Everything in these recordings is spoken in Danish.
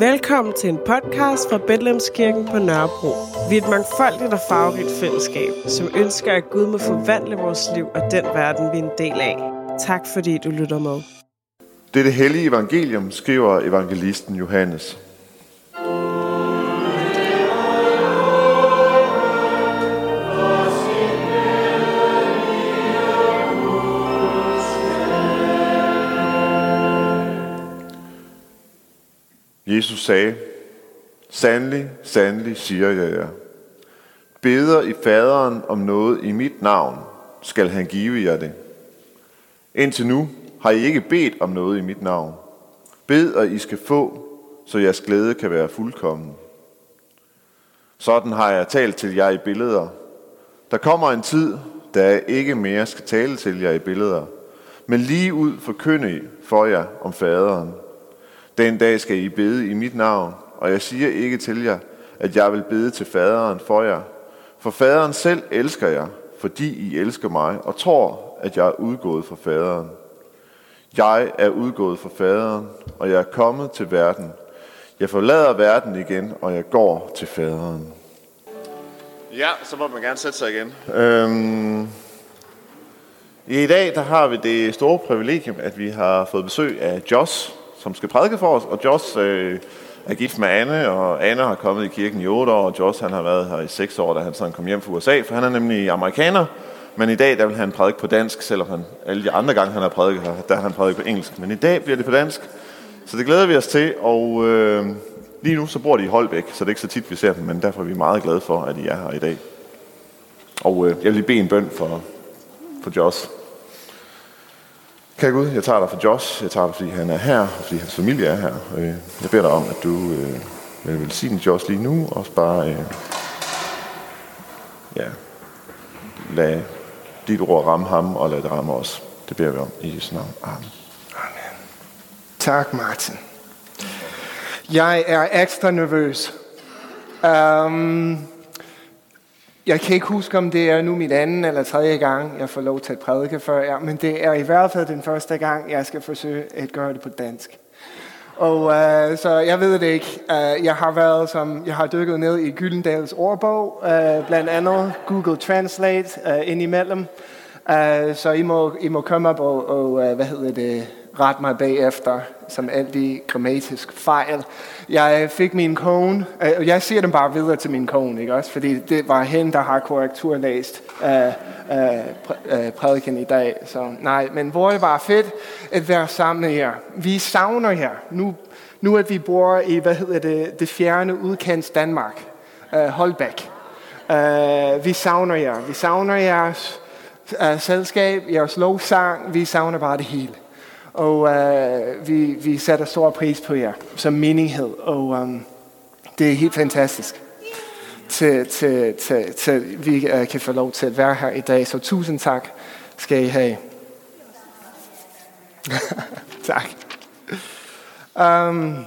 Velkommen til en podcast fra Betlemskirken på Nørrebro. Vi er et mangfoldigt og farverigt fællesskab, som ønsker, at Gud må forvandle vores liv og den verden, vi er en del af. Tak fordi du lytter med. Det er det hellige evangelium, skriver evangelisten Johannes. Jesus sagde, Sandelig, sandelig siger jeg jer. Beder I faderen om noget i mit navn, skal han give jer det. Indtil nu har I ikke bedt om noget i mit navn. Bed, og I skal få, så jeres glæde kan være fuldkommen. Sådan har jeg talt til jer i billeder. Der kommer en tid, da jeg ikke mere skal tale til jer i billeder, men lige ud forkynde for jer om faderen. Den dag skal I bede i mit navn, og jeg siger ikke til jer, at jeg vil bede til faderen for jer. For faderen selv elsker jer, fordi I elsker mig, og tror, at jeg er udgået fra faderen. Jeg er udgået fra faderen, og jeg er kommet til verden. Jeg forlader verden igen, og jeg går til faderen. Ja, så må man gerne sætte sig igen. Øhm, I dag der har vi det store privilegium, at vi har fået besøg af Josh, som skal prædike for os. Og Josh øh, er gift med Anne, og Anne har kommet i kirken i 8 år, og Josh han har været her i 6 år, da han sådan kom hjem fra USA, for han er nemlig amerikaner. Men i dag der vil han prædike på dansk, selvom han alle de andre gange, han har prædiket her, der har han prædiket på engelsk. Men i dag bliver det på dansk, så det glæder vi os til. Og øh, lige nu så bor de i Holbæk, så det er ikke så tit, vi ser dem, men derfor er vi meget glade for, at I er her i dag. Og øh, jeg vil lige bede en bøn for, for Josh. Kære Gud, jeg tager dig for Josh. Jeg tager dig, fordi han er her, og fordi hans familie er her. Øh, jeg beder dig om, at du øh, vil velsigne Josh lige nu, og også bare øh, ja, lad dit ord ramme ham, og lad det ramme os. Det beder vi om i Jesu navn. Amen. Amen. Tak, Martin. Jeg er ekstra nervøs. Um, jeg kan ikke huske, om det er nu min anden eller tredje gang, jeg får lov til at prædike før jer, men det er i hvert fald den første gang, jeg skal forsøge at gøre det på dansk. Og uh, så jeg ved det ikke. Uh, jeg har været som, jeg har dykket ned i Gyldendals ordbog, uh, blandt andet Google Translate uh, indimellem. Uh, så I må, I må komme op og, og uh, hvad hedder det, ret mig bagefter, som alt de grammatisk fejl. Jeg fik min kone, og jeg siger dem bare videre til min kone, ikke også? Fordi det var hende, der har korrekturlæst uh, uh, prædiken i dag. Så nej, men hvor det var fedt at være sammen med jer. Vi savner jer. Nu, nu at vi bor i, hvad hedder det, det fjerne udkants Danmark. Uh, Holbæk. Uh, vi savner jer. Vi savner jeres uh, selskab, jeres lovsang. Vi savner bare det hele og øh, vi, vi sætter stor pris på jer som menighed, og øh, det er helt fantastisk, til, til, til, til vi øh, kan få lov til at være her i dag. Så tusind tak skal I have. tak. Um,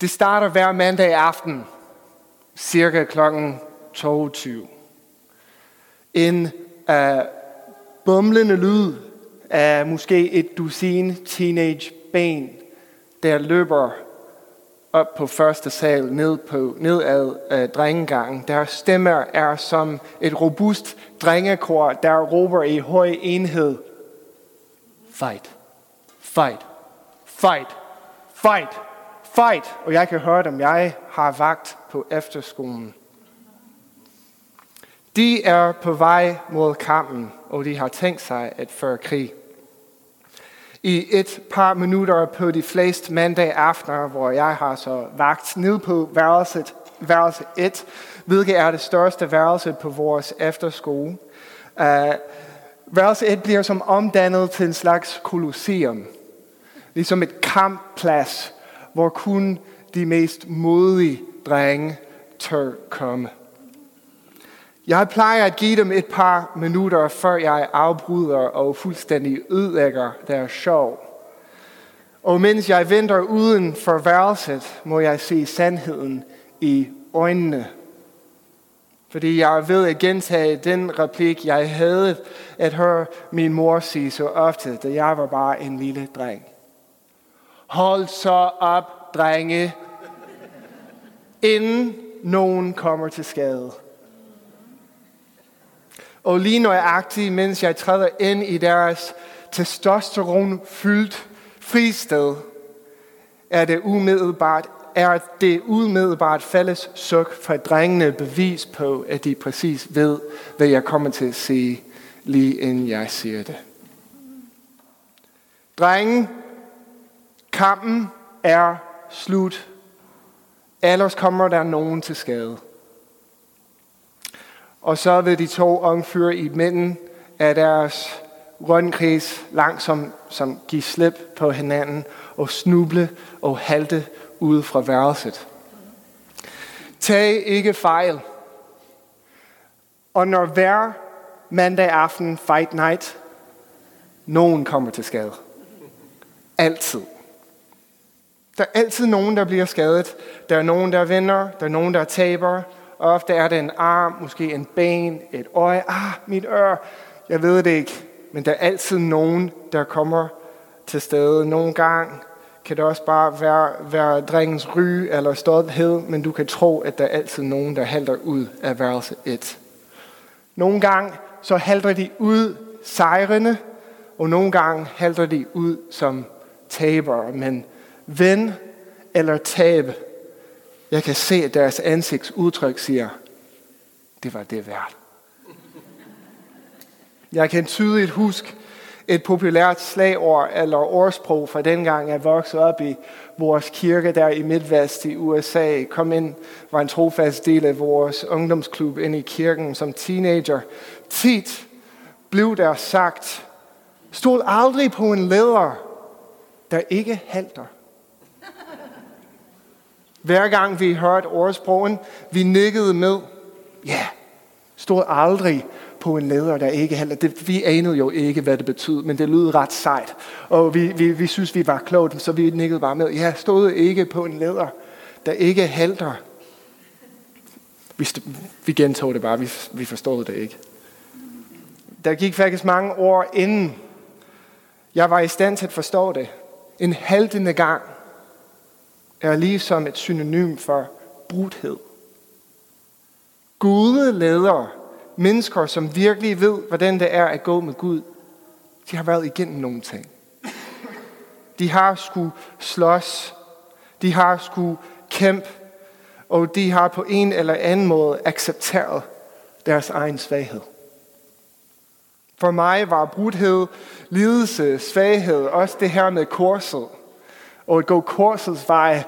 det starter hver mandag aften, cirka klokken 22. En uh, bumlende lyd af måske et dusin teenage ben, der løber op på første sal, ned på, nedad øh, drengegangen. Deres stemmer er som et robust drengekor, der råber i høj enhed. Fight, fight, fight, fight, fight. Og jeg kan høre dem, jeg har vagt på efterskolen. De er på vej mod kampen, og de har tænkt sig at føre krig. I et par minutter på de fleste mandag aftener, hvor jeg har så vagt ned på værelset, værelse 1, hvilket er det største værelse på vores efterskole. Uh, værelse 1 bliver som omdannet til en slags kolosseum. Ligesom et kampplads, hvor kun de mest modige drenge tør komme. Jeg plejer at give dem et par minutter, før jeg afbryder og fuldstændig ødelægger deres show. Og mens jeg venter uden for værelset, må jeg se sandheden i øjnene. Fordi jeg ved at gentage den replik, jeg havde at høre min mor sige så ofte, da jeg var bare en lille dreng. Hold så op, drenge, inden nogen kommer til skade. Og lige nøjagtigt, mens jeg træder ind i deres testosteron fyldt fristed, er det umiddelbart er det umiddelbart fælles suk fra drengene bevis på, at de præcis ved, hvad jeg kommer til at sige, lige inden jeg siger det. Drengen, kampen er slut. Ellers kommer der nogen til skade. Og så vil de to ungfyre i midten af deres rundkreds langsomt som give slip på hinanden og snuble og halte ud fra værelset. Tag ikke fejl. Og når hver mandag aften fight night, nogen kommer til skade. Altid. Der er altid nogen, der bliver skadet. Der er nogen, der vinder. Der er nogen, der taber. Og ofte er det en arm, måske en ben, et øje. Ah, mit øre. Jeg ved det ikke. Men der er altid nogen, der kommer til stede. Nogle gang kan det også bare være, være drengens ry eller stolthed, men du kan tro, at der er altid nogen, der halter ud af værelse 1. Nogle gange så halter de ud sejrende, og nogle gange halter de ud som tabere. Men ven eller tab, jeg kan se, at deres ansigtsudtryk siger, det var det værd. Jeg kan tydeligt huske et populært slagord eller ordsprog fra dengang jeg voksede op i vores kirke der i Midtvest i USA. Kom ind, var en trofast del af vores ungdomsklub ind i kirken som teenager. Tit blev der sagt, stol aldrig på en leder, der ikke halter. Hver gang vi hørte ordsprogen, vi nikkede med, ja, yeah, stod aldrig på en leder, der ikke halter. Det, vi anede jo ikke, hvad det betød, men det lød ret sejt. Og vi, vi, vi synes, vi var klogt, så vi nikkede bare med. Ja, stod ikke på en leder, der ikke halter. Vi, vi gentog det bare, vi, vi forstod det ikke. Der gik faktisk mange år inden jeg var i stand til at forstå det. En haltende gang er ligesom et synonym for brudhed. Gode ledere mennesker, som virkelig ved, hvordan det er at gå med Gud, de har været igennem nogle ting. De har skulle slås, de har skulle kæmpe, og de har på en eller anden måde accepteret deres egen svaghed. For mig var brudhed, lidelse, svaghed, også det her med korset. Og at gå korsets vej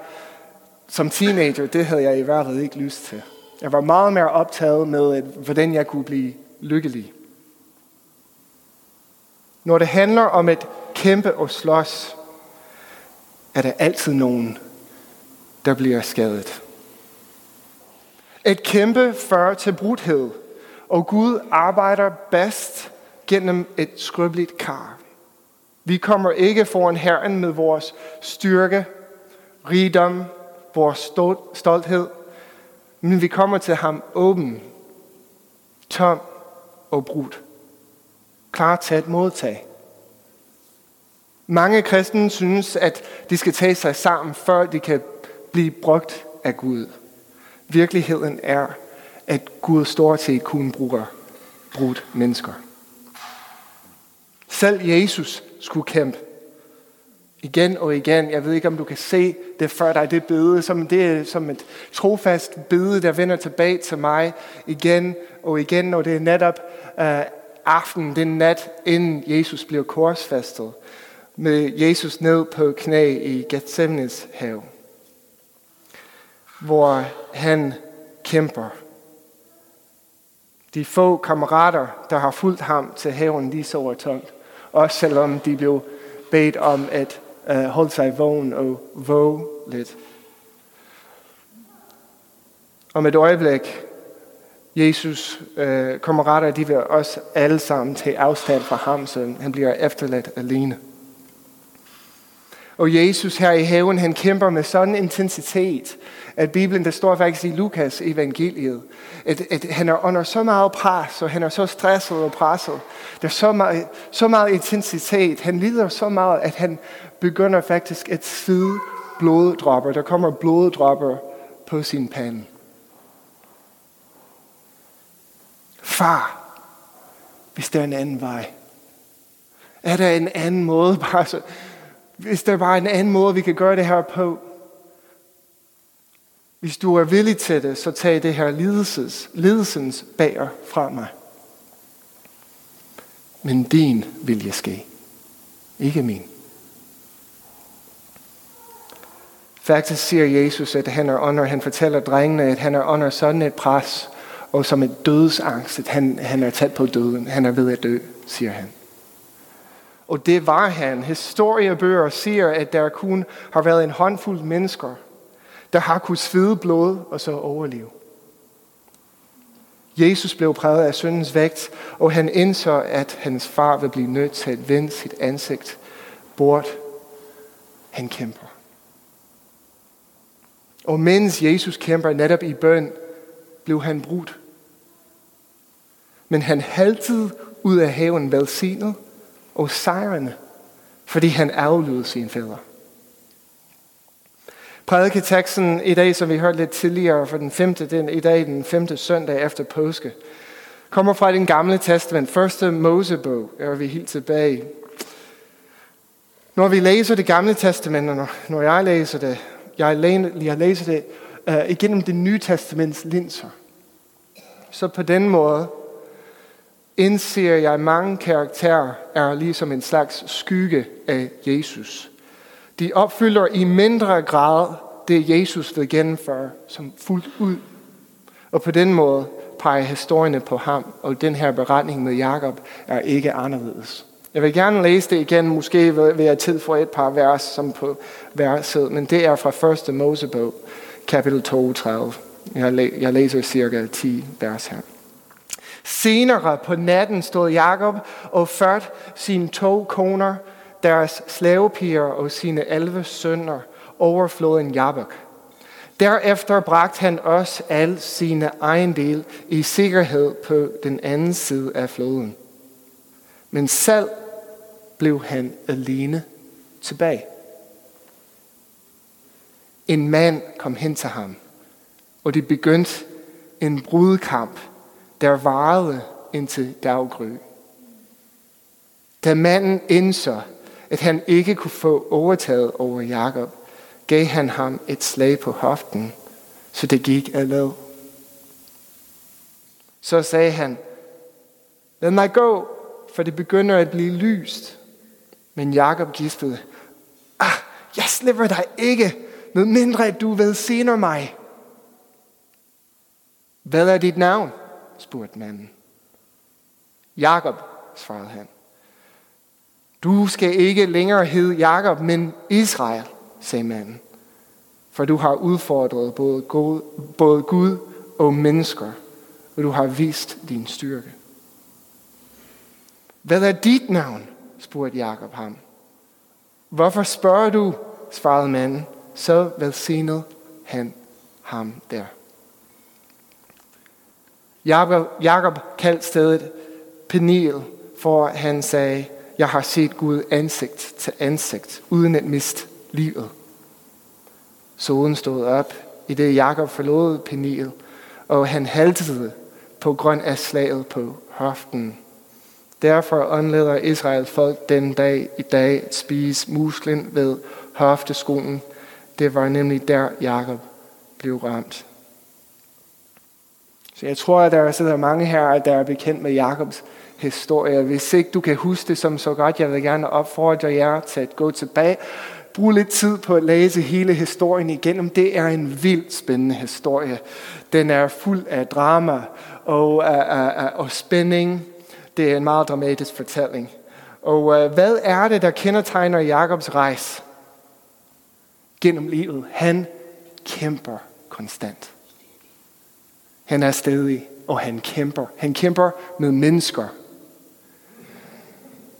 som teenager, det havde jeg i hvert fald ikke lyst til. Jeg var meget mere optaget med, hvordan jeg kunne blive lykkelig. Når det handler om at kæmpe og slås, er der altid nogen, der bliver skadet. At kæmpe fører til brudhed, og Gud arbejder bedst gennem et skrøbeligt kar. Vi kommer ikke foran Herren med vores styrke, rigdom, vores stolthed, men vi kommer til ham åben, tom og brudt. Klar til at modtage. Mange kristne synes, at de skal tage sig sammen, før de kan blive brugt af Gud. Virkeligheden er, at Gud står til at kunne bruge brudt mennesker. Selv Jesus skulle kæmpe igen og igen. Jeg ved ikke, om du kan se det før dig, det bede, som det er som et trofast bede, der vender tilbage til mig igen og igen, når det er netop uh, aften, den nat, inden Jesus bliver korsfæstet, med Jesus ned på knæ i Gethsemanes have, hvor han kæmper. De få kammerater, der har fulgt ham til haven, de sover tungt. Også selvom de blev bedt om at uh, holde sig vågen og våge lidt. Om et øjeblik, Jesus uh, retter, de vil også alle sammen tage afstand fra ham, så han bliver efterladt alene. Og Jesus her i haven, han kæmper med sådan en intensitet, at Bibelen, der står faktisk i Lukas evangeliet, at, at han er under så meget pres, og han er så stresset og presset. Der er så meget, så meget intensitet. Han lider så meget, at han begynder faktisk at svide bloddropper. Der kommer bloddropper på sin pande. Far, hvis der er en anden vej. Er der en anden måde? Bare så, hvis der var en anden måde, vi kan gøre det her på. Hvis du er villig til det, så tag det her lidelses, lidelsens bager fra mig. Men din vilje ske, ikke min. Faktisk siger Jesus, at han er under, han fortæller drengene, at han er under sådan et pres, og som et dødsangst, at han, han er tæt på døden. Han er ved at dø, siger han. Og det var han. Historiebøger siger, at der kun har været en håndfuld mennesker, der har kunnet svede blod og så overleve. Jesus blev præget af syndens vægt, og han indså, at hans far vil blive nødt til at vende sit ansigt bort. Han kæmper. Og mens Jesus kæmper netop i bøn, blev han brudt. Men han haltede ud af haven velsignet og sejrende, fordi han aflød sine fædre. Prædiketeksten i dag, som vi hørte lidt tidligere, for den femte, den, i dag den femte søndag efter påske, kommer fra den gamle testament, første Mosebog, er vi helt tilbage. Når vi læser det gamle testament, og når jeg læser det, jeg, jeg læser det uh, igennem det nye testaments linser. Så på den måde indser jeg, at mange karakterer er ligesom en slags skygge af Jesus. De opfylder i mindre grad det, Jesus vil gennemføre som fuldt ud. Og på den måde peger historierne på ham, og den her beretning med Jakob er ikke anderledes. Jeg vil gerne læse det igen, måske vil jeg tilføje et par vers som på verset, men det er fra 1. Mosebog, kapitel 32. Jeg læser cirka 10 vers her. Senere på natten stod Jakob og førte sine to koner, deres slavepiger og sine 11 sønner over floden Jabok. Derefter bragte han også al sine ejendel i sikkerhed på den anden side af floden. Men selv blev han alene tilbage. En mand kom hen til ham, og de begyndte en brudkamp der varede indtil daggry. Da manden indså, at han ikke kunne få overtaget over Jakob, gav han ham et slag på hoften, så det gik af. Så sagde han, lad mig gå, for det begynder at blive lyst. Men Jakob gispede, ah, jeg slipper dig ikke, medmindre at du velsigner mig. Hvad er dit navn? Spurgte manden. Jakob, svarede han. Du skal ikke længere hedde Jakob, men Israel, sagde manden. For du har udfordret både Gud, både Gud og mennesker, og du har vist din styrke. Hvad er dit navn? spurgte Jakob ham. Hvorfor spørger du, svarede manden. Så velsignede han ham der. Jakob, Jakob kaldte stedet Peniel, for han sagde, jeg har set Gud ansigt til ansigt, uden at miste livet. Solen stod op, i det Jakob forlod Peniel, og han haltede på grund af slaget på hoften. Derfor åndleder Israel folk den dag i dag at spise musklen ved hofteskoen. Det var nemlig der Jakob blev ramt. Så jeg tror, at der sidder mange her, der er bekendt med Jakobs historie. Hvis ikke du kan huske det som så godt, jeg vil gerne opfordre jer til at gå tilbage. Brug lidt tid på at læse hele historien igennem. Det er en vildt spændende historie. Den er fuld af drama og, uh, uh, og spænding. Det er en meget dramatisk fortælling. Og hvad er det, der kendetegner Jakobs rejse gennem livet? Han kæmper konstant. Han er stedig, og han kæmper. Han kæmper med mennesker.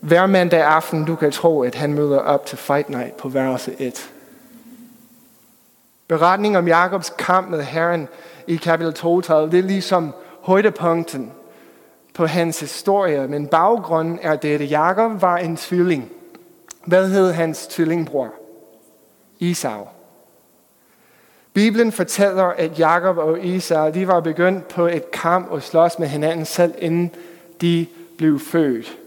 Hver mandag aften, du kan tro, at han møder op til Fight Night på værelse 1. Beretningen om Jakobs kamp med Herren i kapitel 32, det er ligesom højdepunkten på hans historie, men baggrunden er dette. Jakob var en tvilling. Hvad hed hans tvillingbror? Isau. Bibelen fortæller, at Jakob og Esau, de var begyndt på et kamp og slås med hinanden selv inden de blev født.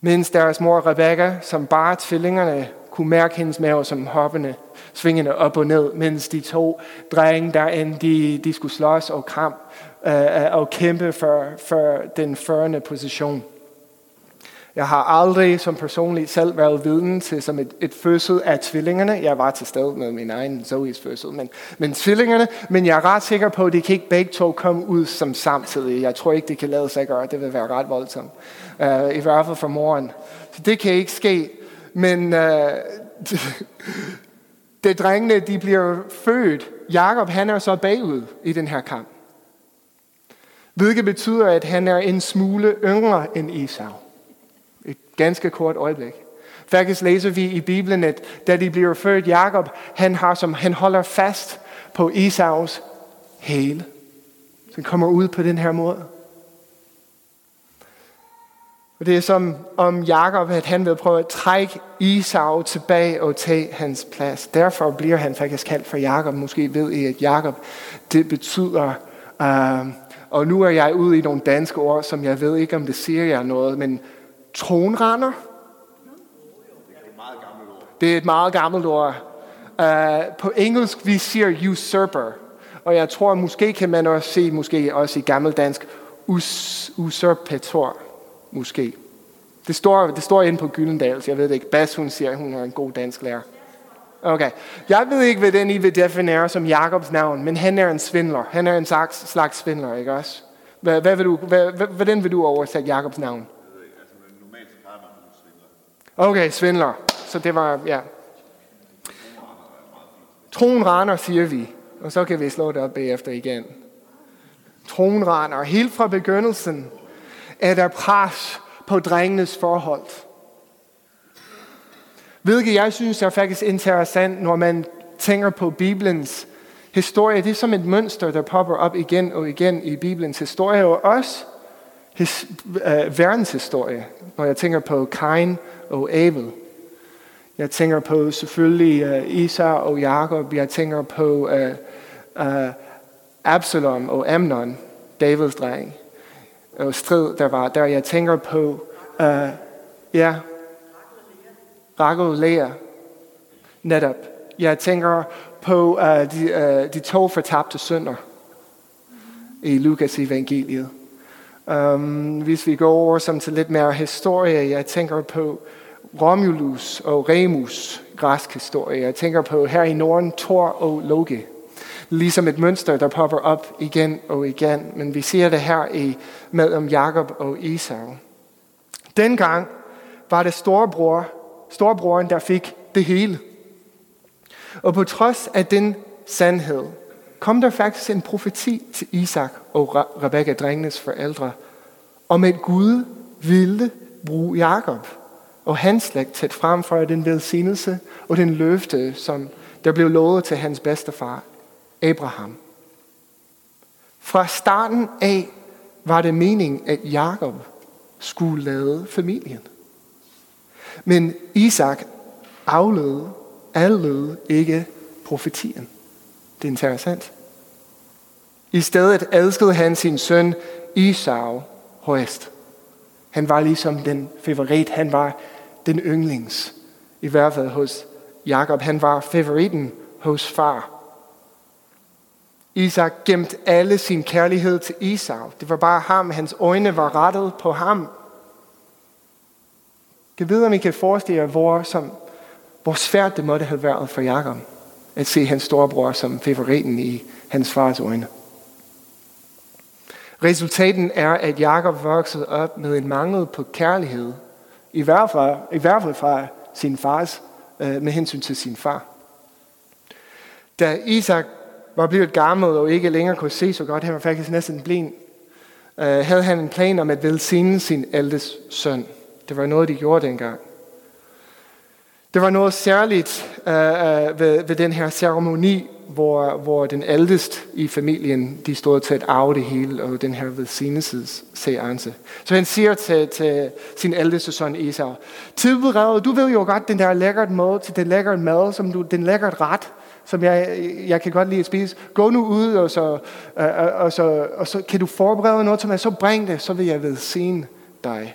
Mens deres mor Rebecca, som bare tvillingerne, kunne mærke hendes mave som hoppende, svingende op og ned, mens de to drenge derinde, de, de skulle slås og, kamp, øh, øh, og kæmpe for, for den førende position. Jeg har aldrig som personligt selv været viden til som et, et fødsel af tvillingerne. Jeg var til stede med min egen Zoe's fødsel, men, men tvillingerne, men jeg er ret sikker på, at de kan ikke begge to komme ud som samtidig. Jeg tror ikke, det kan lade sig gøre. Det vil være ret voldsomt. Uh, I hvert fald for moren. Så det kan ikke ske. Men uh, det drengene, de bliver født. Jakob, han er så bagud i den her kamp. Hvilket betyder, at han er en smule yngre end Esau. Ganske kort øjeblik. Faktisk læser vi i Bibelen, at da de bliver født, Jakob, han, har som, han holder fast på Esaus hæle. Så han kommer ud på den her måde. Og det er som om Jakob, at han vil prøve at trække Esau tilbage og tage hans plads. Derfor bliver han faktisk kaldt for Jakob. Måske ved I, at Jakob, det betyder, uh, og nu er jeg ude i nogle danske ord, som jeg ved ikke, om det siger jer noget, men tronrender. Det er et meget gammelt ord. Uh, på engelsk vi siger usurper. Og jeg tror, måske kan man også se, måske også i gammeldansk, us, usurpator. Måske. Det står, det står inde på Gyldendals. Jeg ved det ikke. Bas, hun siger, hun er en god dansk lærer. Okay. Jeg ved ikke, hvad den I vil definere som Jakobs navn, men han er en svindler. Han er en slags, slags svindler, ikke også? Hvad, hvad vil du, hvad, hvordan vil du oversætte Jakobs navn? Okay, svindler. Så det var, ja. Tronraner, siger vi. Og så kan vi slå det op bagefter igen. Tronraner. Helt fra begyndelsen er der pres på drengenes forhold. Hvilket jeg synes er faktisk interessant, når man tænker på Bibelens historie. Det er som et mønster, der popper op igen og igen i Bibelens historie, og også his, uh, verdenshistorie, når jeg tænker på Kain og Abel. Jeg tænker på selvfølgelig øh, uh, Isa og Jakob. Jeg tænker på uh, uh, Absalom og Amnon, Davids dreng. Og strid, der var der. Jeg tænker på, uh, ja, Rachel og Lea. Netop. Jeg tænker på uh, de, uh, de to fortabte sønder i Lukas evangeliet. Um, hvis vi går over som til lidt mere historie, jeg tænker på Romulus og Remus, græsk historie. Jeg tænker på her i Norden, Thor og Loke. Ligesom et mønster, der popper op igen og igen. Men vi ser det her i med om Jakob og Esau. Dengang var det storebror, storebroren, der fik det hele. Og på trods af den sandhed, kom der faktisk en profeti til Isak og Rebekka, drengenes forældre, om at Gud ville bruge Jakob og hans slægt til at fremføre den velsignelse og den løfte, som der blev lovet til hans bedstefar, Abraham. Fra starten af var det meningen, at Jakob skulle lade familien. Men Isak aflede, aflede ikke profetien. Det er interessant. I stedet elskede han sin søn Isau højst. Han var ligesom den favorit. Han var den yndlings. I hvert fald hos Jakob. Han var favoritten hos far. Isak gemte alle sin kærlighed til Isau. Det var bare ham. Hans øjne var rettet på ham. Jeg ved, om I kan forestille jer, hvor, som, hvor svært det måtte have været for Jakob at se hans storebror som favoritten i hans fars øjne. Resultaten er, at Jakob voksede op med en mangel på kærlighed, i hvert fald, i hvert fald fra sin fars, øh, med hensyn til sin far. Da Isak var blevet gammel og ikke længere kunne se så godt, han var faktisk næsten blind, øh, havde han en plan om at velsigne sin ældste søn. Det var noget, de gjorde dengang. Det var noget særligt øh, øh, ved, ved den her ceremoni, hvor, hvor den ældste i familien, de stod til at arve det hele, og den her velsignelsesseance. Så han siger til, til sin ældste søn Esau, tilbered, du ved jo godt den der lækkert mad, til den lækkert mad, som du, den lækkert ret, som jeg, jeg kan godt lide at spise. Gå nu ud, og så, og, og, så, og så kan du forberede noget til mig, så bring det, så vil jeg velsigne dig,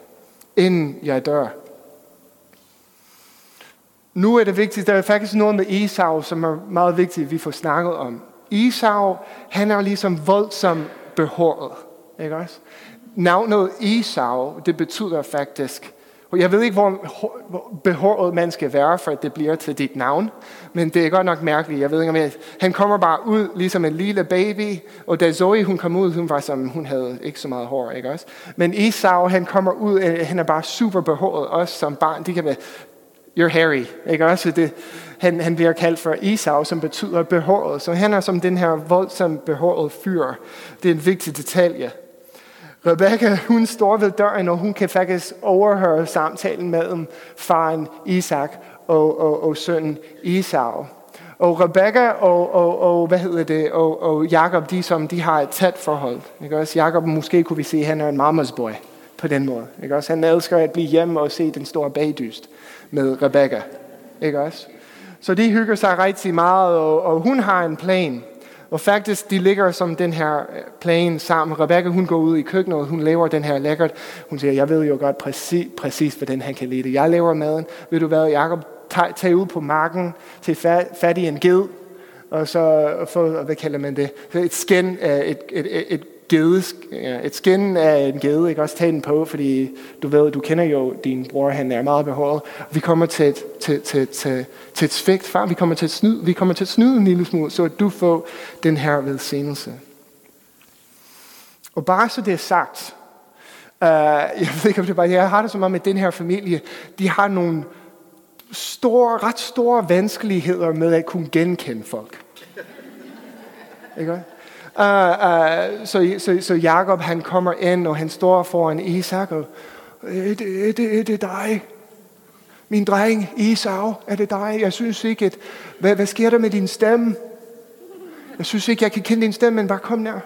inden jeg dør. Nu er det vigtigt, der er faktisk noget med Esau, som er meget vigtigt, at vi får snakket om. Esau, han er ligesom voldsom behåret. Ikke også? Navnet Esau, det betyder faktisk, og jeg ved ikke, hvor behåret man skal være, for at det bliver til dit navn. Men det er godt nok mærkeligt. Jeg ved ikke, om jeg, han kommer bare ud ligesom en lille baby. Og da Zoe hun kom ud, hun var som, hun havde ikke så meget hår, ikke også? Men Esau, han kommer ud, han er bare super behåret, også som barn. De kan være you're Harry. Ikke også? Det, han, han bliver kaldt for Esau, som betyder behåret. Så han er som den her voldsomt behåret fyr. Det er en vigtig detalje. Rebecca, hun står ved døren, og hun kan faktisk overhøre samtalen mellem faren Isak og, og, og sønnen Esau. Og Rebecca og, og, og, hvad hedder det, og, og Jacob, de, som, de har et tæt forhold. Ikke også? Jacob, måske kunne vi se, at han er en mamas boy på den måde. Ikke også? Han elsker at blive hjemme og se den store bagdyst med Rebecca. Ikke også? Så de hygger sig rigtig meget, og, og hun har en plan. Og faktisk, de ligger som den her øh, plan sammen. Rebecca, hun går ud i køkkenet, og hun laver den her lækkert. Hun siger, jeg ved jo godt præcis, præcis hvordan han kan lide det. Jeg laver maden. Ved du hvad, Jacob, tag, tag ud på marken til fat, fat i en ged, og så få, hvad kalder man det, et skin, øh, et, et, et, et gede, øh, et skin af en gede, ikke også tage den på, fordi du ved, du kender jo din bror, han er meget behåret. Vi kommer til et, til, til, til, til et svigt, far, vi kommer til at snyde, vi kommer til at snyde en lille smule, så at du får den her velsignelse. Og bare så det er sagt, uh, jeg ved ikke om det bare, jeg har det så meget med den her familie, de har nogle store, ret store vanskeligheder med at kunne genkende folk. Ikke? Uh, uh, så, så, så Jakob han kommer ind, og han står foran Isak, og er det, er det, er det dig? Min dreng, Isau, er det dig? Jeg synes ikke, at, hvad, hvad sker der med din stemme? Jeg synes ikke, jeg kan kende din stemme, men bare kom nær.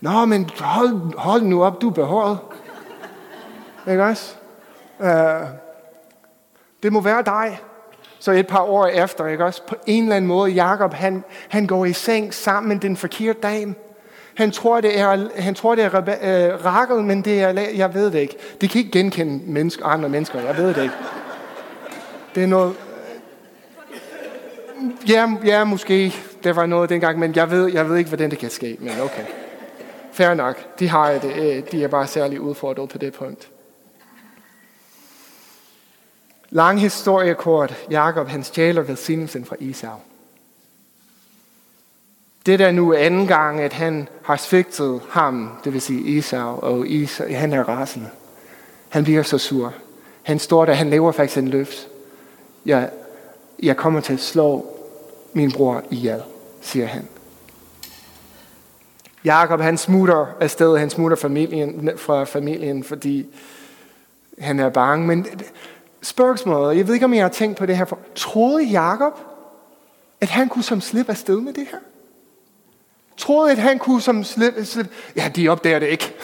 Nå, men hold, hold nu op, du er behåret. Ikke også? Uh, det må være dig. Så et par år efter, ikke også, på en eller anden måde, Jakob, han, han går i seng sammen med den forkerte dame. Han tror, det er, han tror, det er uh, øh, Rakel, men det er, jeg ved det ikke. Det kan ikke genkende mennesker, andre mennesker, jeg ved det ikke. Det er noget... Ja, ja, måske det var noget dengang, men jeg ved, jeg ved ikke, hvordan det kan ske, men okay. Fair nok. De har det. Øh, de er bare særlig udfordret på det punkt. Lang historie kort. Jakob han stjæler velsignelsen fra Isau. Det er nu anden gang, at han har svigtet ham, det vil sige Isau, og Isau, han er rasende. Han bliver så sur. Han står der, han laver faktisk en løft. Jeg, jeg kommer til at slå min bror ihjel, siger han. Jakob han smutter afsted, han smutter familien, fra familien, fordi han er bange. Men spørgsmålet, jeg ved ikke, om jeg har tænkt på det her, for troede Jakob, at han kunne som slippe afsted med det her? Troede, at han kunne som slippe, slippe ja, de opdager det ikke.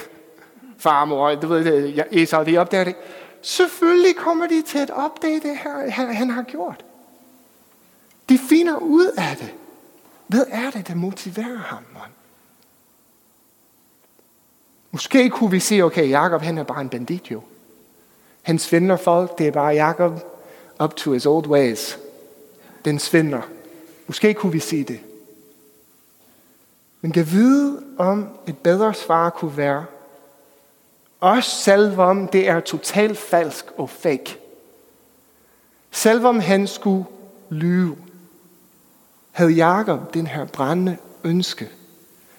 Far, mor, du ved det, Esau, de opdager det ikke. Selvfølgelig kommer de til at opdage det her, han, han har gjort. De finder ud af det. Hvad er det, der motiverer ham, man? Måske kunne vi sige, okay, Jakob han er bare en bandit jo. Han svindler folk, det er bare Jakob up to his old ways. Den svindler. Måske kunne vi sige det. Men kan vide om et bedre svar kunne være, også selvom det er totalt falsk og fake. Selvom han skulle lyve, havde Jakob den her brændende ønske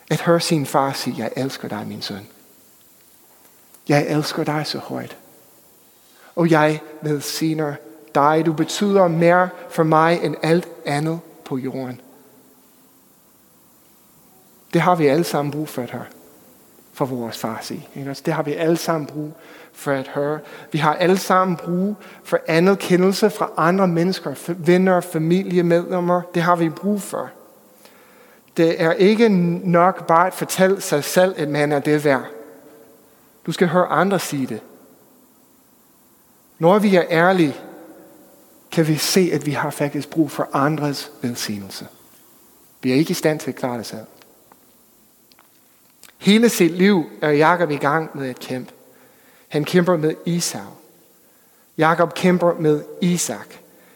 at høre sin far sige, jeg elsker dig, min søn. Jeg elsker dig så højt og jeg velsigner dig. Du betyder mere for mig end alt andet på jorden. Det har vi alle sammen brug for her. for vores far sige. Det har vi alle sammen brug for at høre. Vi har alle sammen brug for anerkendelse fra andre mennesker, venner, familiemedlemmer. Det har vi brug for. Det er ikke nok bare at fortælle sig selv, at man er det værd. Du skal høre andre sige det. Når vi er ærlige, kan vi se, at vi har faktisk brug for andres velsignelse. Vi er ikke i stand til at klare det selv. Hele sit liv er Jakob i gang med at kæmpe. Han kæmper med Isau. Jakob kæmper med Isak.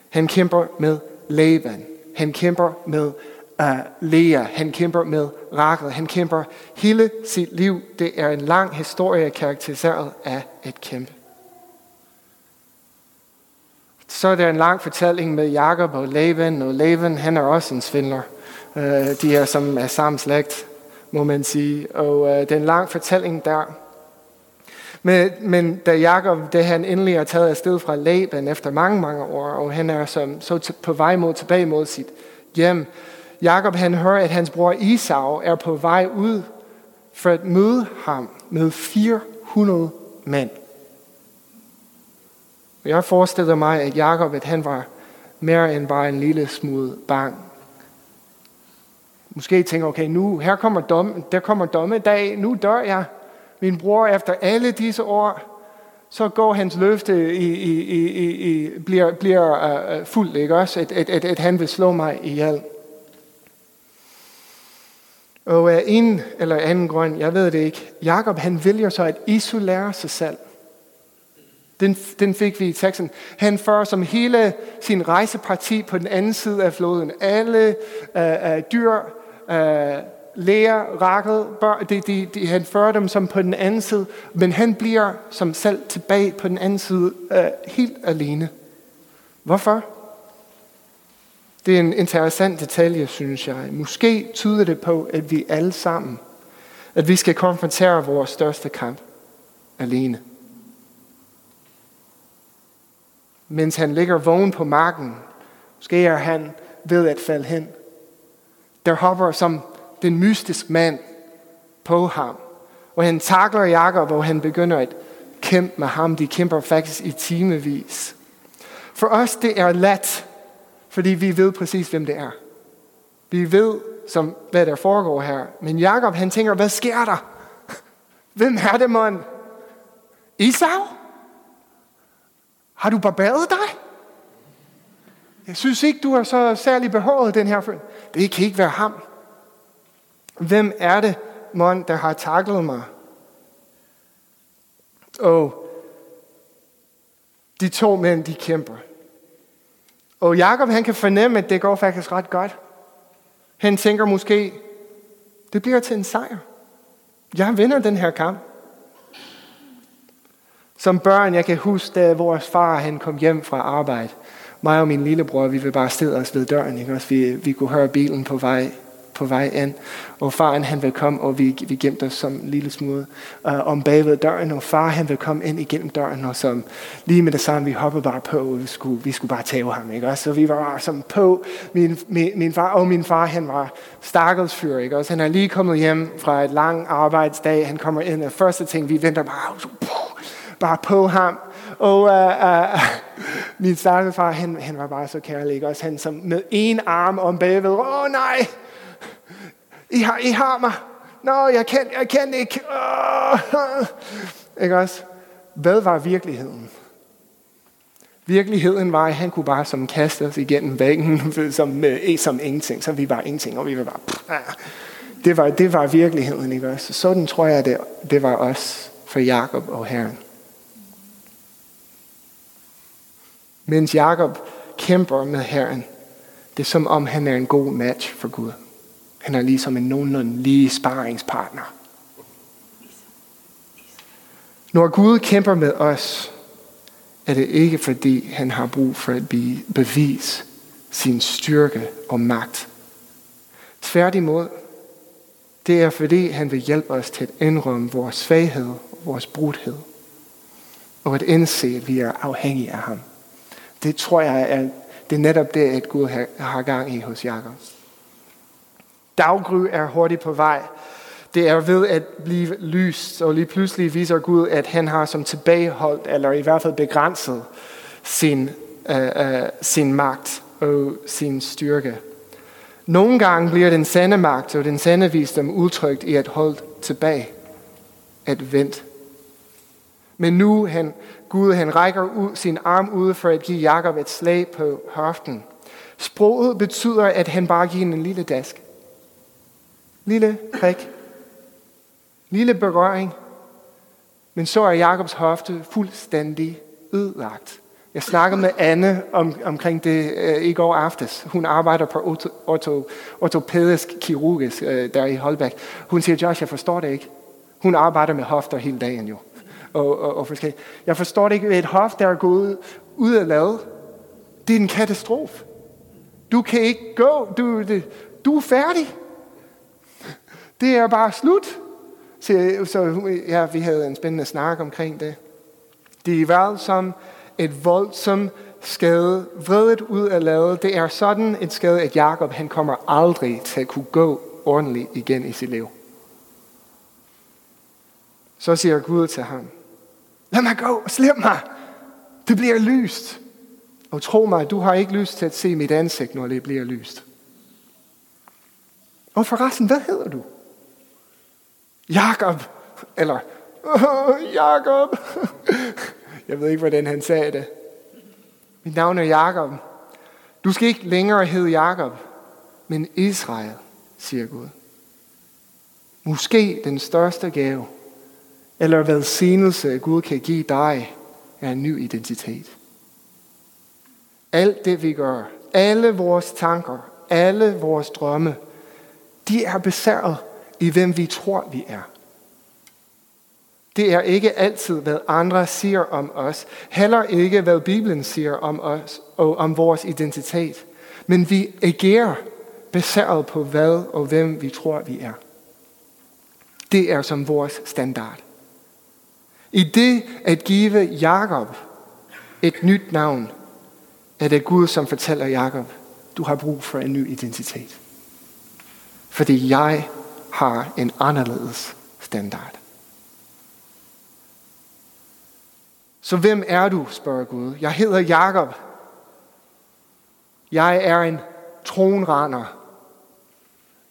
Han kæmper med Laban. Han kæmper med uh, Lea. Han kæmper med Rachel. Han kæmper hele sit liv. Det er en lang historie karakteriseret af et kæmpe. Så er der en lang fortælling med Jakob og Laban, og Laban han er også en svindler. Uh, de er som er samme slægt, må man sige. Og uh, det er en lang fortælling der. Men, men da Jakob, da han endelig er taget afsted fra Laban efter mange, mange år, og han er som, så på vej mod tilbage mod sit hjem, Jakob han hører, at hans bror Isau er på vej ud for at møde ham med 400 mænd. Og jeg forestiller mig, at Jakob, at han var mere end bare en lille smule bang. Måske tænker, okay, nu, her kommer dom, der kommer dommedag, nu dør jeg. Min bror, efter alle disse år, så går hans løfte i, i, i, i, bliver, bliver uh, fuldt, ikke også? At, at, at, at han vil slå mig ihjel. Og af en eller anden grund, jeg ved det ikke, Jakob han vælger så at isolere sig selv. Den, den fik vi i teksten. Han fører som hele sin rejseparti på den anden side af floden. Alle øh, øh, dyr, øh, læger, rakket, børn, de, de, de, han fører dem som på den anden side, men han bliver som selv tilbage på den anden side øh, helt alene. Hvorfor? Det er en interessant detalje, synes jeg. Måske tyder det på, at vi alle sammen, at vi skal konfrontere vores største kamp alene. Mens han ligger vågen på marken, måske er han ved at falde hen. Der hopper som den mystiske mand på ham. Og han takler Jakob, og han begynder at kæmpe med ham. De kæmper faktisk i timevis. For os det er let fordi vi ved præcis, hvem det er. Vi ved, som, hvad der foregår her. Men Jakob han tænker, hvad sker der? Hvem er det, mand? Isau? Har du barberet dig? Jeg synes ikke, du er så særlig behåret den her. Det kan ikke være ham. Hvem er det, mon, der har taklet mig? Og de to mænd, de kæmper. Og Jakob han kan fornemme, at det går faktisk ret godt. Han tænker måske, det bliver til en sejr. Jeg vinder den her kamp. Som børn, jeg kan huske, da vores far han kom hjem fra arbejde. Mig og min lillebror, vi vil bare stille os ved døren. Ikke? Også vi, vi kunne høre bilen på vej på vej ind. Og faren han vil komme, og vi, vi gemte os som en lille smule uh, om bagved døren, og far han vil komme ind igennem døren, og som lige med det samme, vi hoppede bare på, og vi skulle, vi skulle bare tage ham, ikke også? Så vi var som på, min, min, min far, og min far, han var stakkels fyr, ikke også? Han er lige kommet hjem fra et lang arbejdsdag, han kommer ind, og første ting, vi venter bare, bare på ham, og uh, uh, min stakkels far, han, han var bare så kærlig, også? Han som med en arm om bagved, åh oh, nej, i har, I har mig. Nå, jeg kan, jeg kan ikke. Oh. Ikke også? Hvad var virkeligheden? Virkeligheden var, at han kunne bare som kaste os igennem væggen som, øh, som ingenting. Så vi var ingenting, og vi var bare... Pff, ah. det var, det var virkeligheden, ikke også? Sådan tror jeg, det, det var os for Jakob og Herren. Mens Jakob kæmper med Herren, det er som om han er en god match for Gud. Han er ligesom en nogenlunde lige sparringspartner. Når Gud kæmper med os, er det ikke fordi han har brug for at bevise sin styrke og magt. Tværtimod, det er fordi han vil hjælpe os til at indrømme vores svaghed og vores brudhed. Og at indse, at vi er afhængige af ham. Det tror jeg er, det er netop det, at Gud har gang i hos Jakob. Daggry er hurtigt på vej. Det er ved at blive lyst, og lige pludselig viser Gud, at han har som tilbageholdt, eller i hvert fald begrænset, sin, øh, øh, sin magt og sin styrke. Nogle gange bliver den sande magt og den sande visdom udtrykt i at holde tilbage, at vente. Men nu han, Gud han rækker ud, sin arm ud for at give Jakob et slag på hoften. Sproget betyder, at han bare giver en lille dask. Lille prik. Lille berøring. Men så er Jakobs hofte fuldstændig ødelagt. Jeg snakkede med Anne om, omkring det øh, i går aftes. Hun arbejder på orto, orto, ortopædisk kirurgisk øh, der i Holbæk. Hun siger, Josh, jeg forstår det ikke. Hun arbejder med hofter hele dagen jo. Og, og, og forskelligt. Jeg forstår det ikke. Et hof, der er gået ud af lade, det er en katastrofe. Du kan ikke gå. Du, det, du er færdig. Det er bare slut. Så, så ja, vi havde en spændende snak omkring det. Det er vel som et voldsomt skade, vredet ud af lavet. Det er sådan et skade, at Jakob han kommer aldrig til at kunne gå ordentligt igen i sit liv. Så siger Gud til ham, lad mig gå, slip mig. Det bliver lyst. Og tro mig, du har ikke lyst til at se mit ansigt, når det bliver lyst. Og forresten, hvad hedder du? Jakob. Eller, oh, Jakob. Jeg ved ikke, hvordan han sagde det. Mit navn er Jakob. Du skal ikke længere hedde Jakob, men Israel, siger Gud. Måske den største gave, eller velsignelse Gud kan give dig, er en ny identitet. Alt det vi gør, alle vores tanker, alle vores drømme, de er besæret i hvem vi tror vi er. Det er ikke altid, hvad andre siger om os. Heller ikke, hvad Bibelen siger om os og om vores identitet. Men vi agerer baseret på hvad og hvem vi tror, vi er. Det er som vores standard. I det at give Jakob et nyt navn, er det Gud, som fortæller Jakob, du har brug for en ny identitet. Fordi jeg har en anderledes standard. Så hvem er du, spørger Gud. Jeg hedder Jakob. Jeg er en tronraner.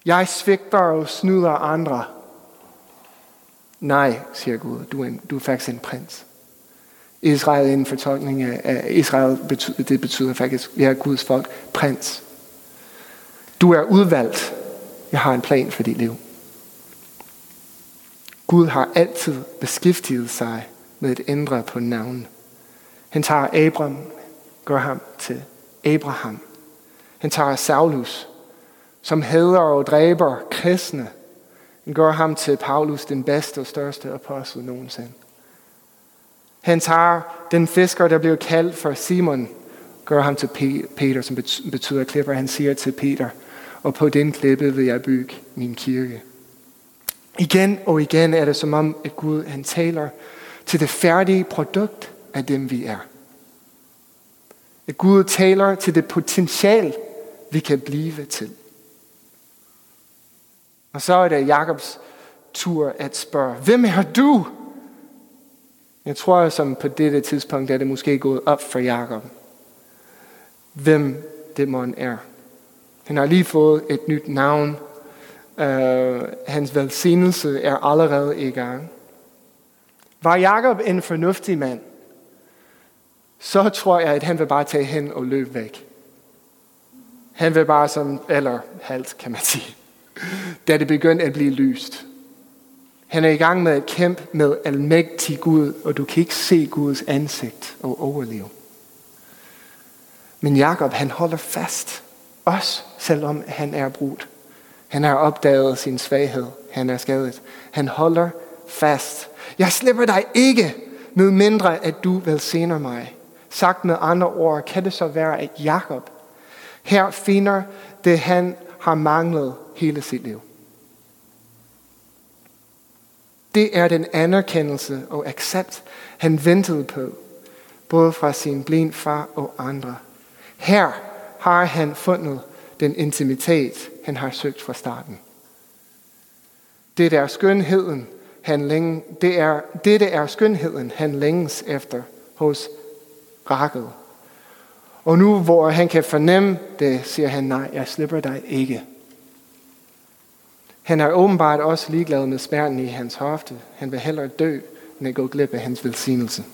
Jeg svigter og snyder andre. Nej, siger Gud, du er, en, du er faktisk en prins. Israel er en fortolkning af Israel, betyder, det betyder faktisk, vi er Guds folk, prins. Du er udvalgt. Jeg har en plan for dit liv. Gud har altid beskæftiget sig med at ændre på navn. Han tager Abram, gør ham til Abraham. Han tager Saulus, som hader og dræber kristne. Den gør ham til Paulus, den bedste og største apostel nogensinde. Han tager den fisker, der blev kaldt for Simon, gør ham til Peter, som betyder klipper. Han siger til Peter, og på den klippe vil jeg bygge min kirke. Igen og igen er det som om, at Gud han taler til det færdige produkt af dem, vi er. At Gud taler til det potential, vi kan blive til. Og så er det Jakobs tur at spørge, hvem er du? Jeg tror, som på dette tidspunkt er det måske gået op for Jakob, hvem dæmonen er. Han har lige fået et nyt navn. Uh, hans velsignelse er allerede i gang. Var Jakob en fornuftig mand, så tror jeg, at han vil bare tage hen og løbe væk. Han vil bare som, eller halvt kan man sige, da det begyndte at blive lyst. Han er i gang med at kæmpe med almægtig Gud, og du kan ikke se Guds ansigt og overleve. Men Jakob, han holder fast. Også selvom han er brudt. Han har opdaget sin svaghed. Han er skadet. Han holder fast. Jeg slipper dig ikke, med mindre at du velsener mig. Sagt med andre ord, kan det så være, at Jakob her finder det, han har manglet hele sit liv. Det er den anerkendelse og accept, han ventede på, både fra sin blind far og andre. Her har han fundet den intimitet, han har søgt fra starten. Det er skønheden, han længe, det er, dette er skønheden, han længes efter hos Rakel. Og nu hvor han kan fornemme det, siger han, nej, jeg slipper dig ikke. Han er åbenbart også ligeglad med smerten i hans hofte. Han vil hellere dø, end at gå glip af hans velsignelse.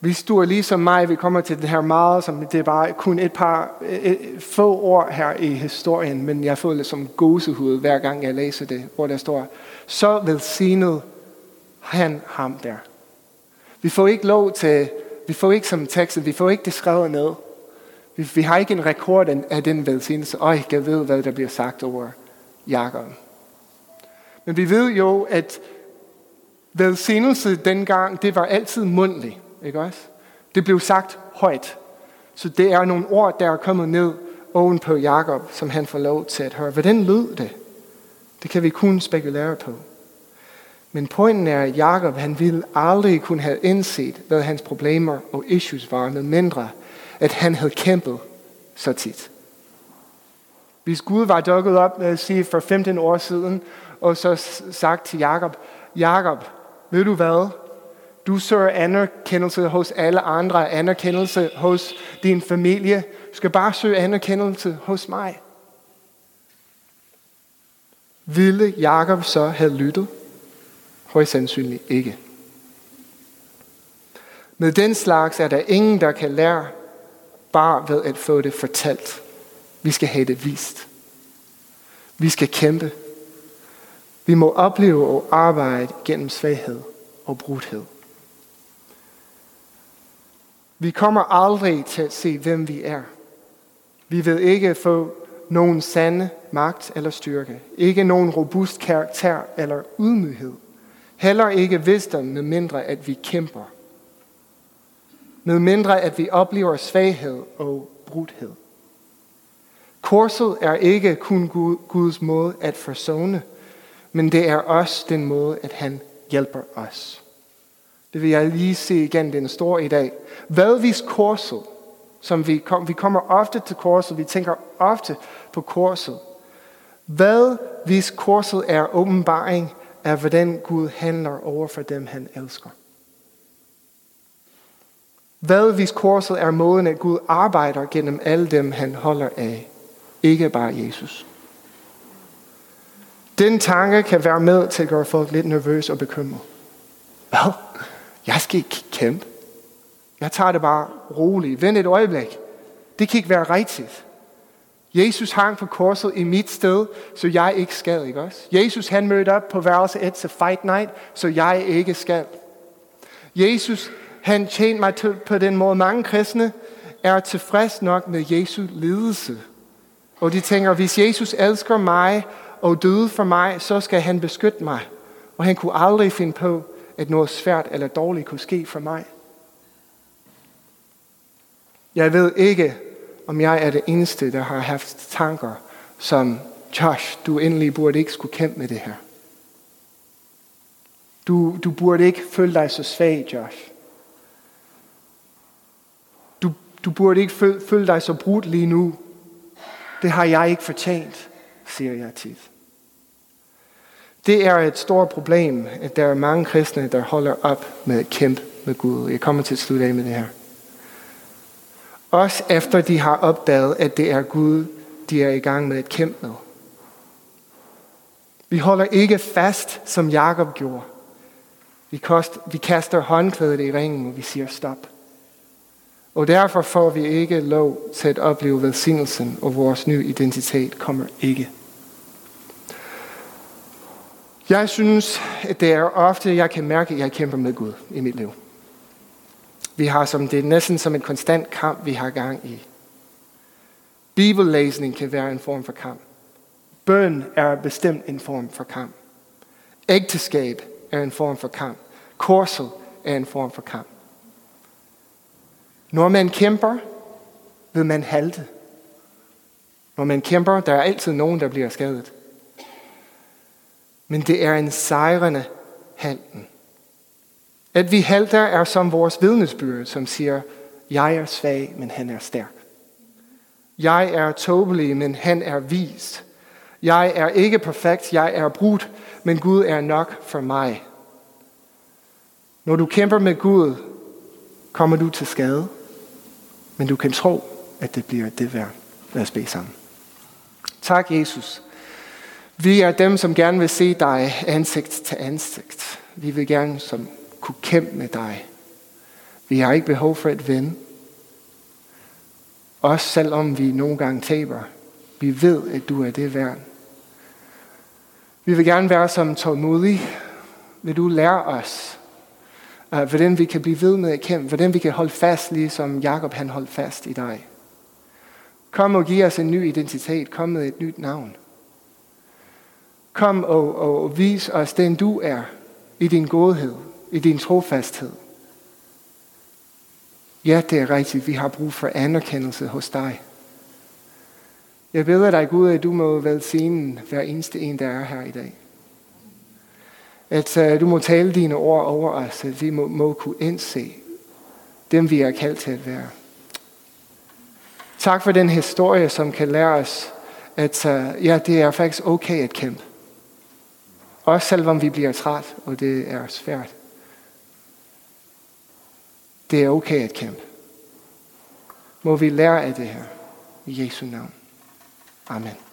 Hvis du er ligesom mig, vi kommer til det her meget, som det er bare kun et par et, få ord her i historien, men jeg føler det som gåsehud, hver gang jeg læser det, hvor der står, så velsignet han ham der. Vi får ikke lov til, vi får ikke som tekst, vi får ikke det skrevet ned. Vi, vi har ikke en rekord af den velsignelse. Og jeg ved, hvad der bliver sagt over Jakob. Men vi ved jo, at velsignelse dengang, det var altid mundtlig. Ikke også? Det blev sagt højt. Så det er nogle ord, der er kommet ned oven på Jakob, som han får lov til at høre. Hvordan lød det? Det kan vi kun spekulere på. Men pointen er, at Jakob han ville aldrig kunne have indset, hvad hans problemer og issues var, med mindre, at han havde kæmpet så tit. Hvis Gud var dukket op, lad os sige, for 15 år siden, og så sagt til Jakob, Jakob, ved du hvad? Du søger anerkendelse hos alle andre, anerkendelse hos din familie. Du skal bare søge anerkendelse hos mig. Ville Jakob så have lyttet? Højst sandsynligt ikke. Med den slags er der ingen, der kan lære bare ved at få det fortalt. Vi skal have det vist. Vi skal kæmpe. Vi må opleve og arbejde gennem svaghed og brudhed. Vi kommer aldrig til at se, hvem vi er. Vi vil ikke få nogen sande magt eller styrke. Ikke nogen robust karakter eller ydmyghed. Heller ikke visdom, med mindre at vi kæmper. Med mindre at vi oplever svaghed og brudhed. Korset er ikke kun Guds måde at forsone, men det er også den måde, at han hjælper os. Det vil jeg lige se igen, den står i dag. Hvad hvis korset, som vi, kom, vi kommer ofte til korset, vi tænker ofte på korset. Hvad hvis korset er åbenbaring af, hvordan Gud handler over for dem, han elsker? Hvad hvis korset er måden, at Gud arbejder gennem alle dem, han holder af? Ikke bare Jesus. Den tanke kan være med til at gøre folk lidt nervøse og bekymrede. Hvad? Jeg skal ikke kæmpe. Jeg tager det bare roligt. Vent et øjeblik. Det kan ikke være rigtigt. Jesus hang på korset i mit sted, så jeg ikke skal, ikke også? Jesus han mødte op på værelse 1 til fight night, så jeg ikke skal. Jesus han tjente mig til, på den måde. Mange kristne er tilfreds nok med Jesu ledelse. Og de tænker, hvis Jesus elsker mig og døde for mig, så skal han beskytte mig. Og han kunne aldrig finde på at noget svært eller dårligt kunne ske for mig. Jeg ved ikke, om jeg er det eneste, der har haft tanker som, Josh, du endelig burde ikke skulle kæmpe med det her. Du, du burde ikke føle dig så svag, Josh. Du, burde ikke føle, føle dig så brudt lige nu. Det har jeg ikke fortjent, siger jeg tit. Det er et stort problem, at der er mange kristne, der holder op med at kæmpe med Gud. Jeg kommer til at slutte af med det her. Også efter de har opdaget, at det er Gud, de er i gang med at kæmpe med. Vi holder ikke fast, som Jakob gjorde. Vi, kost, vi kaster håndklædet i ringen, og vi siger stop. Og derfor får vi ikke lov til at opleve velsignelsen, og vores nye identitet kommer ikke. Jeg synes, at det er ofte, jeg kan mærke, at jeg kæmper med Gud i mit liv. Vi har som det er næsten som en konstant kamp, vi har gang i. Bibellæsning kan være en form for kamp. Bøn er bestemt en form for kamp. Ægteskab er en form for kamp. Korset er en form for kamp. Når man kæmper, vil man halte. Når man kæmper, der er altid nogen, der bliver skadet. Men det er en sejrende halten. At vi halter er som vores vidnesbyrd, som siger, jeg er svag, men han er stærk. Jeg er tåbelig, men han er vis. Jeg er ikke perfekt, jeg er brudt, men Gud er nok for mig. Når du kæmper med Gud, kommer du til skade, men du kan tro, at det bliver det værd. Lad os bede sammen. Tak, Jesus. Vi er dem, som gerne vil se dig ansigt til ansigt. Vi vil gerne som kunne kæmpe med dig. Vi har ikke behov for at vinde. Også selvom vi nogle gange taber. Vi ved, at du er det værd. Vi vil gerne være som tålmodige. Vil du lære os, Øh, hvordan vi kan blive ved med at kæmpe, hvordan vi kan holde fast, ligesom Jakob han holdt fast i dig. Kom og giv os en ny identitet. Kom med et nyt navn. Kom og, og vis os den du er i din godhed, i din trofasthed. Ja, det er rigtigt. Vi har brug for anerkendelse hos dig. Jeg beder dig, Gud, at du må velsigne hver eneste en, der er her i dag. At uh, du må tale dine ord over os, at vi må, må kunne indse dem, vi er kaldt til at være. Tak for den historie, som kan lære os, at uh, ja, det er faktisk okay at kæmpe. Også selvom vi bliver træt, og det er svært. Det er okay at kæmpe. Må vi lære af det her. I Jesu navn. Amen.